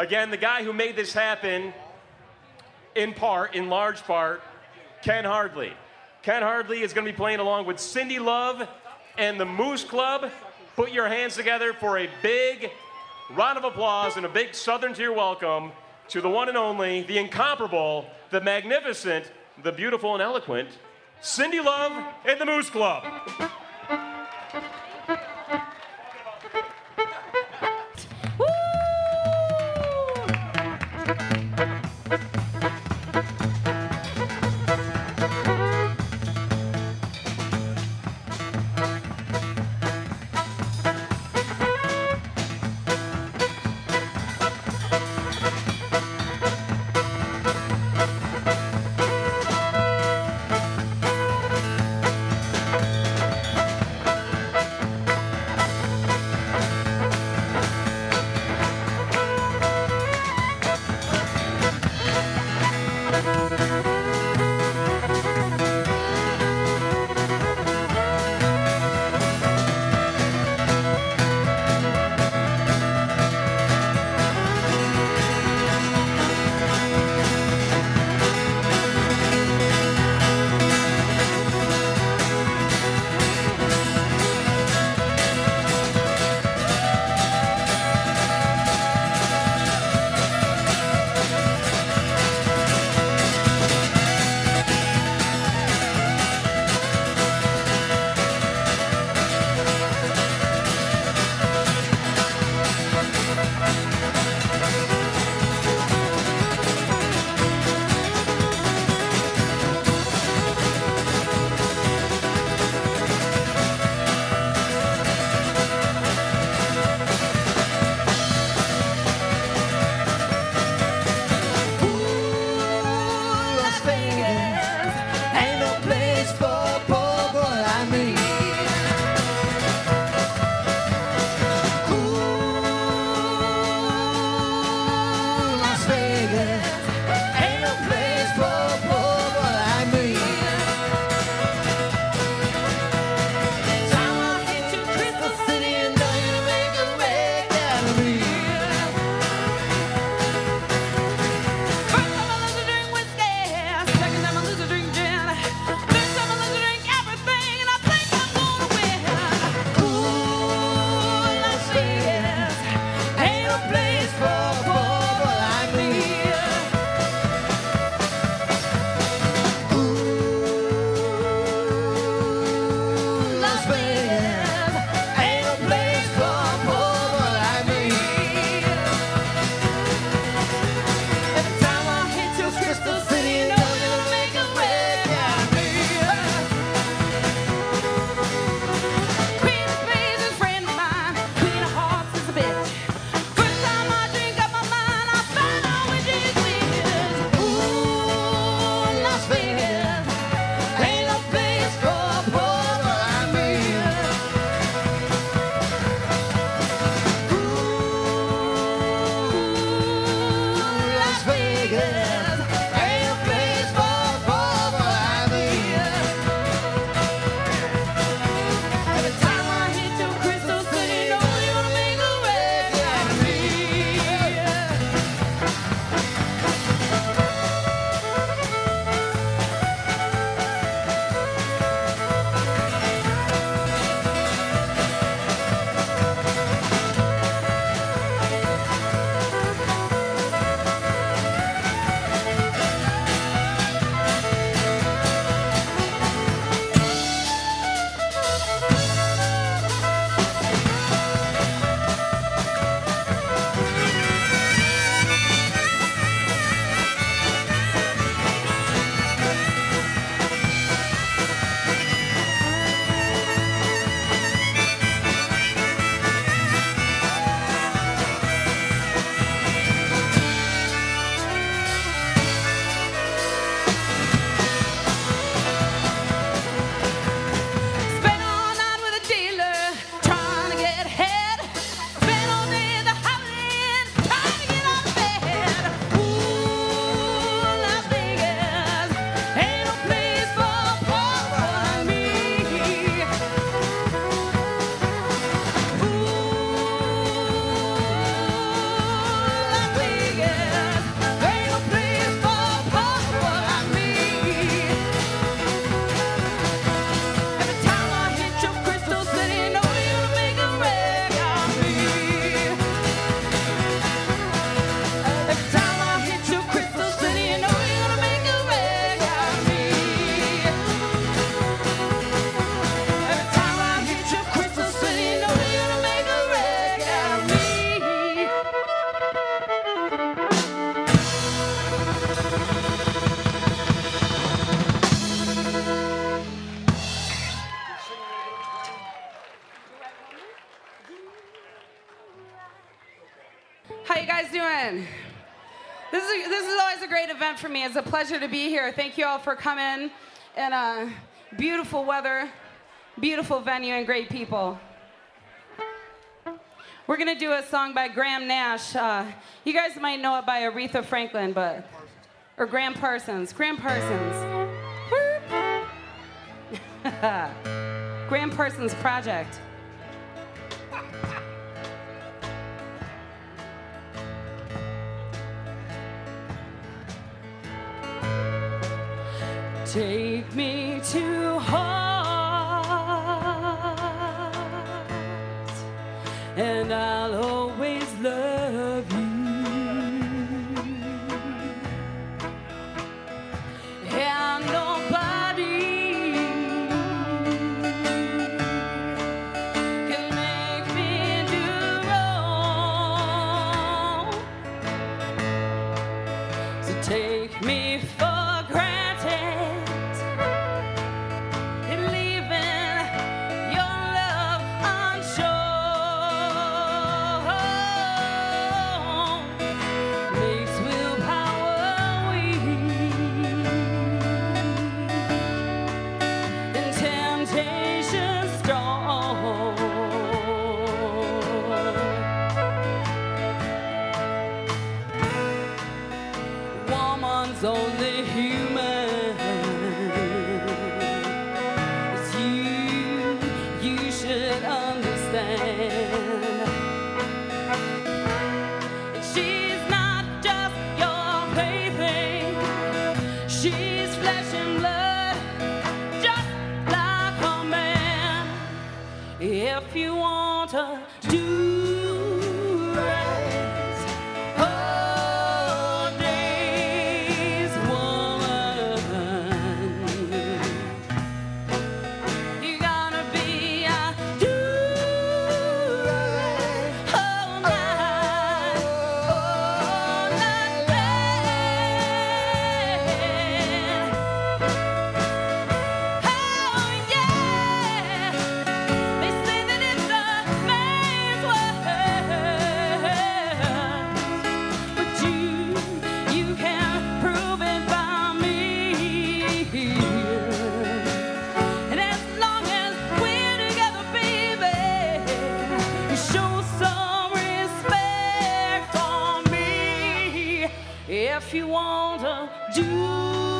Again, the guy who made this happen, in part, in large part, Ken Hardley. Ken Hardley is going to be playing along with Cindy Love and the Moose Club. Put your hands together for a big round of applause and a big Southern tier welcome to the one and only, the incomparable, the magnificent, the beautiful and eloquent Cindy Love and the Moose Club. How you guys doing? This is, this is always a great event for me. It's a pleasure to be here. Thank you all for coming and uh, beautiful weather, beautiful venue, and great people. We're going to do a song by Graham Nash. Uh, you guys might know it by Aretha Franklin, but, or Graham Parsons. Graham Parsons. Graham Parsons Project. take me to heart, and I'll always. if you want to do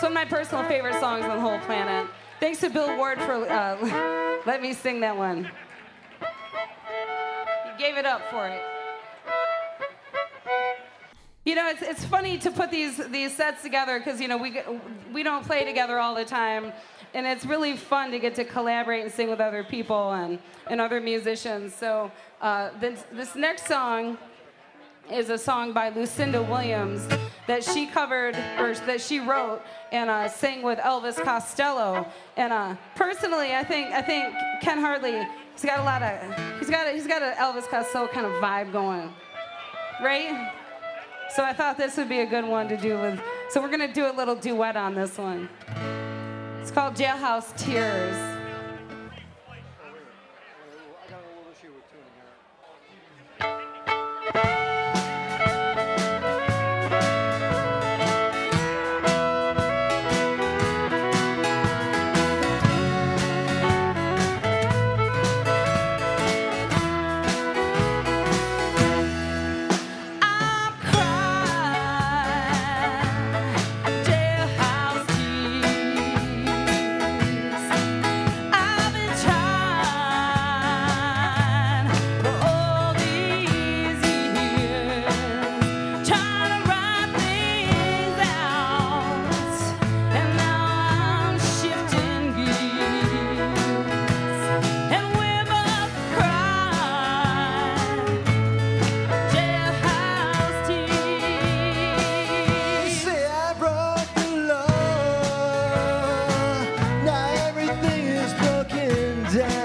It's one of my personal favorite songs on the whole planet. Thanks to Bill Ward for uh, let me sing that one. He gave it up for it. You know, it's, it's funny to put these, these sets together because, you know, we, we don't play together all the time. And it's really fun to get to collaborate and sing with other people and, and other musicians. So uh, this, this next song is a song by Lucinda Williams that she covered or that she wrote and uh, sang with Elvis Costello. And uh, personally, I think I think Ken Hardley he's got a lot of he's got a, he's got an Elvis Costello kind of vibe going, right? So I thought this would be a good one to do with. So we're gonna do a little duet on this one. It's called Jailhouse Tears. Down.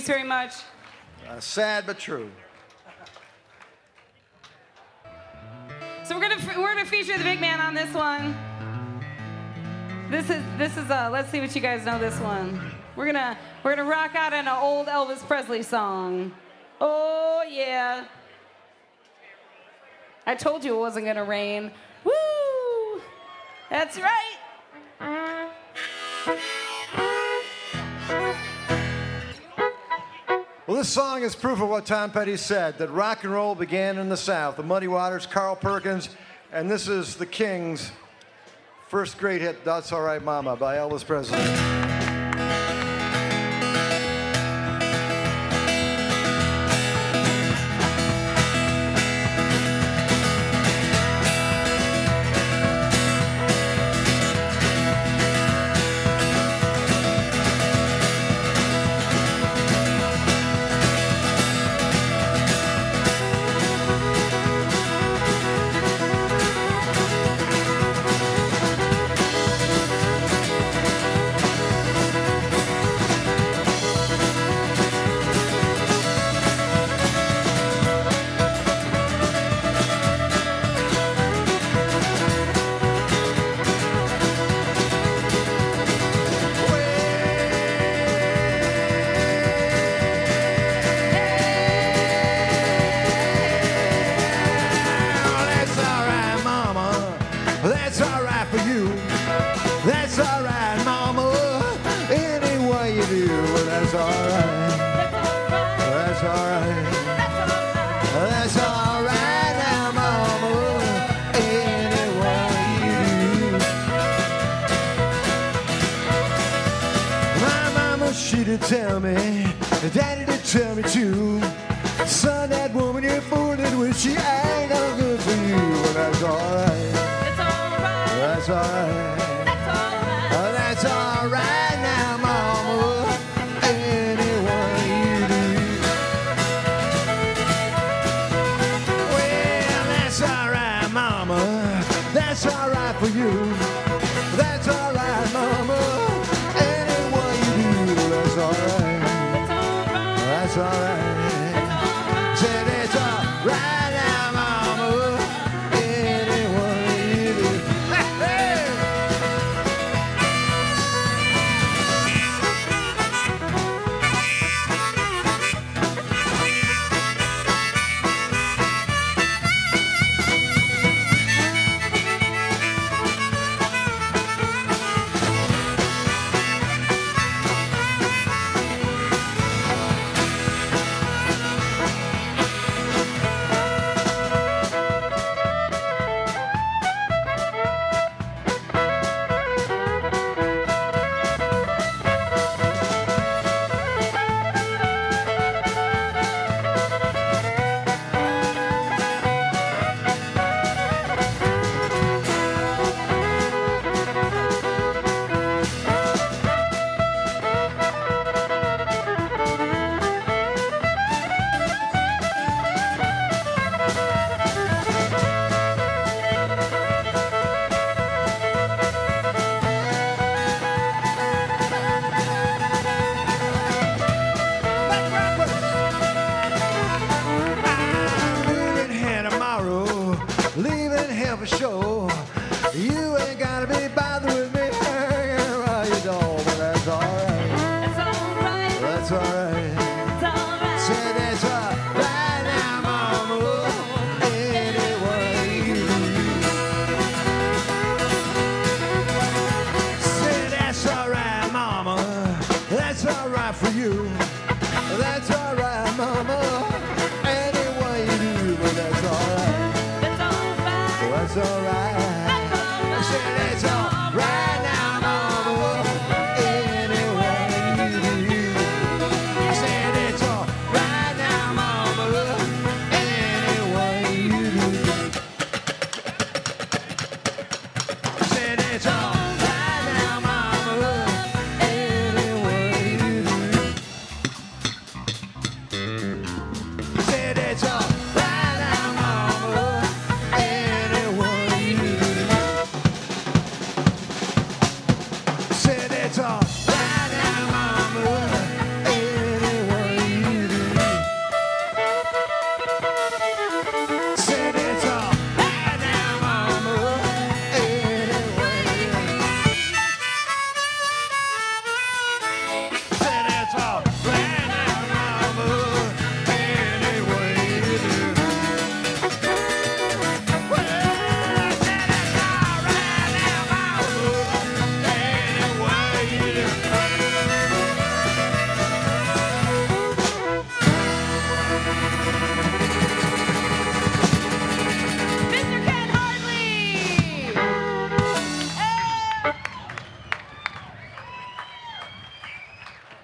Thanks very much. Uh, sad but true. So we're gonna we're gonna feature the big man on this one. This is this is uh let's see what you guys know this one. We're gonna we're gonna rock out in an old Elvis Presley song. Oh yeah. I told you it wasn't gonna rain. Woo! That's right. This song is proof of what Tom Petty said that rock and roll began in the South. The Muddy Waters, Carl Perkins, and this is the Kings' first great hit, That's All Right Mama, by Elvis Presley. Me, daddy did tell me too. Son, that woman you're fooling with, she ain't no good for you. Well, that's alright. It's alright. That's alright. That's alright. Oh, that's alright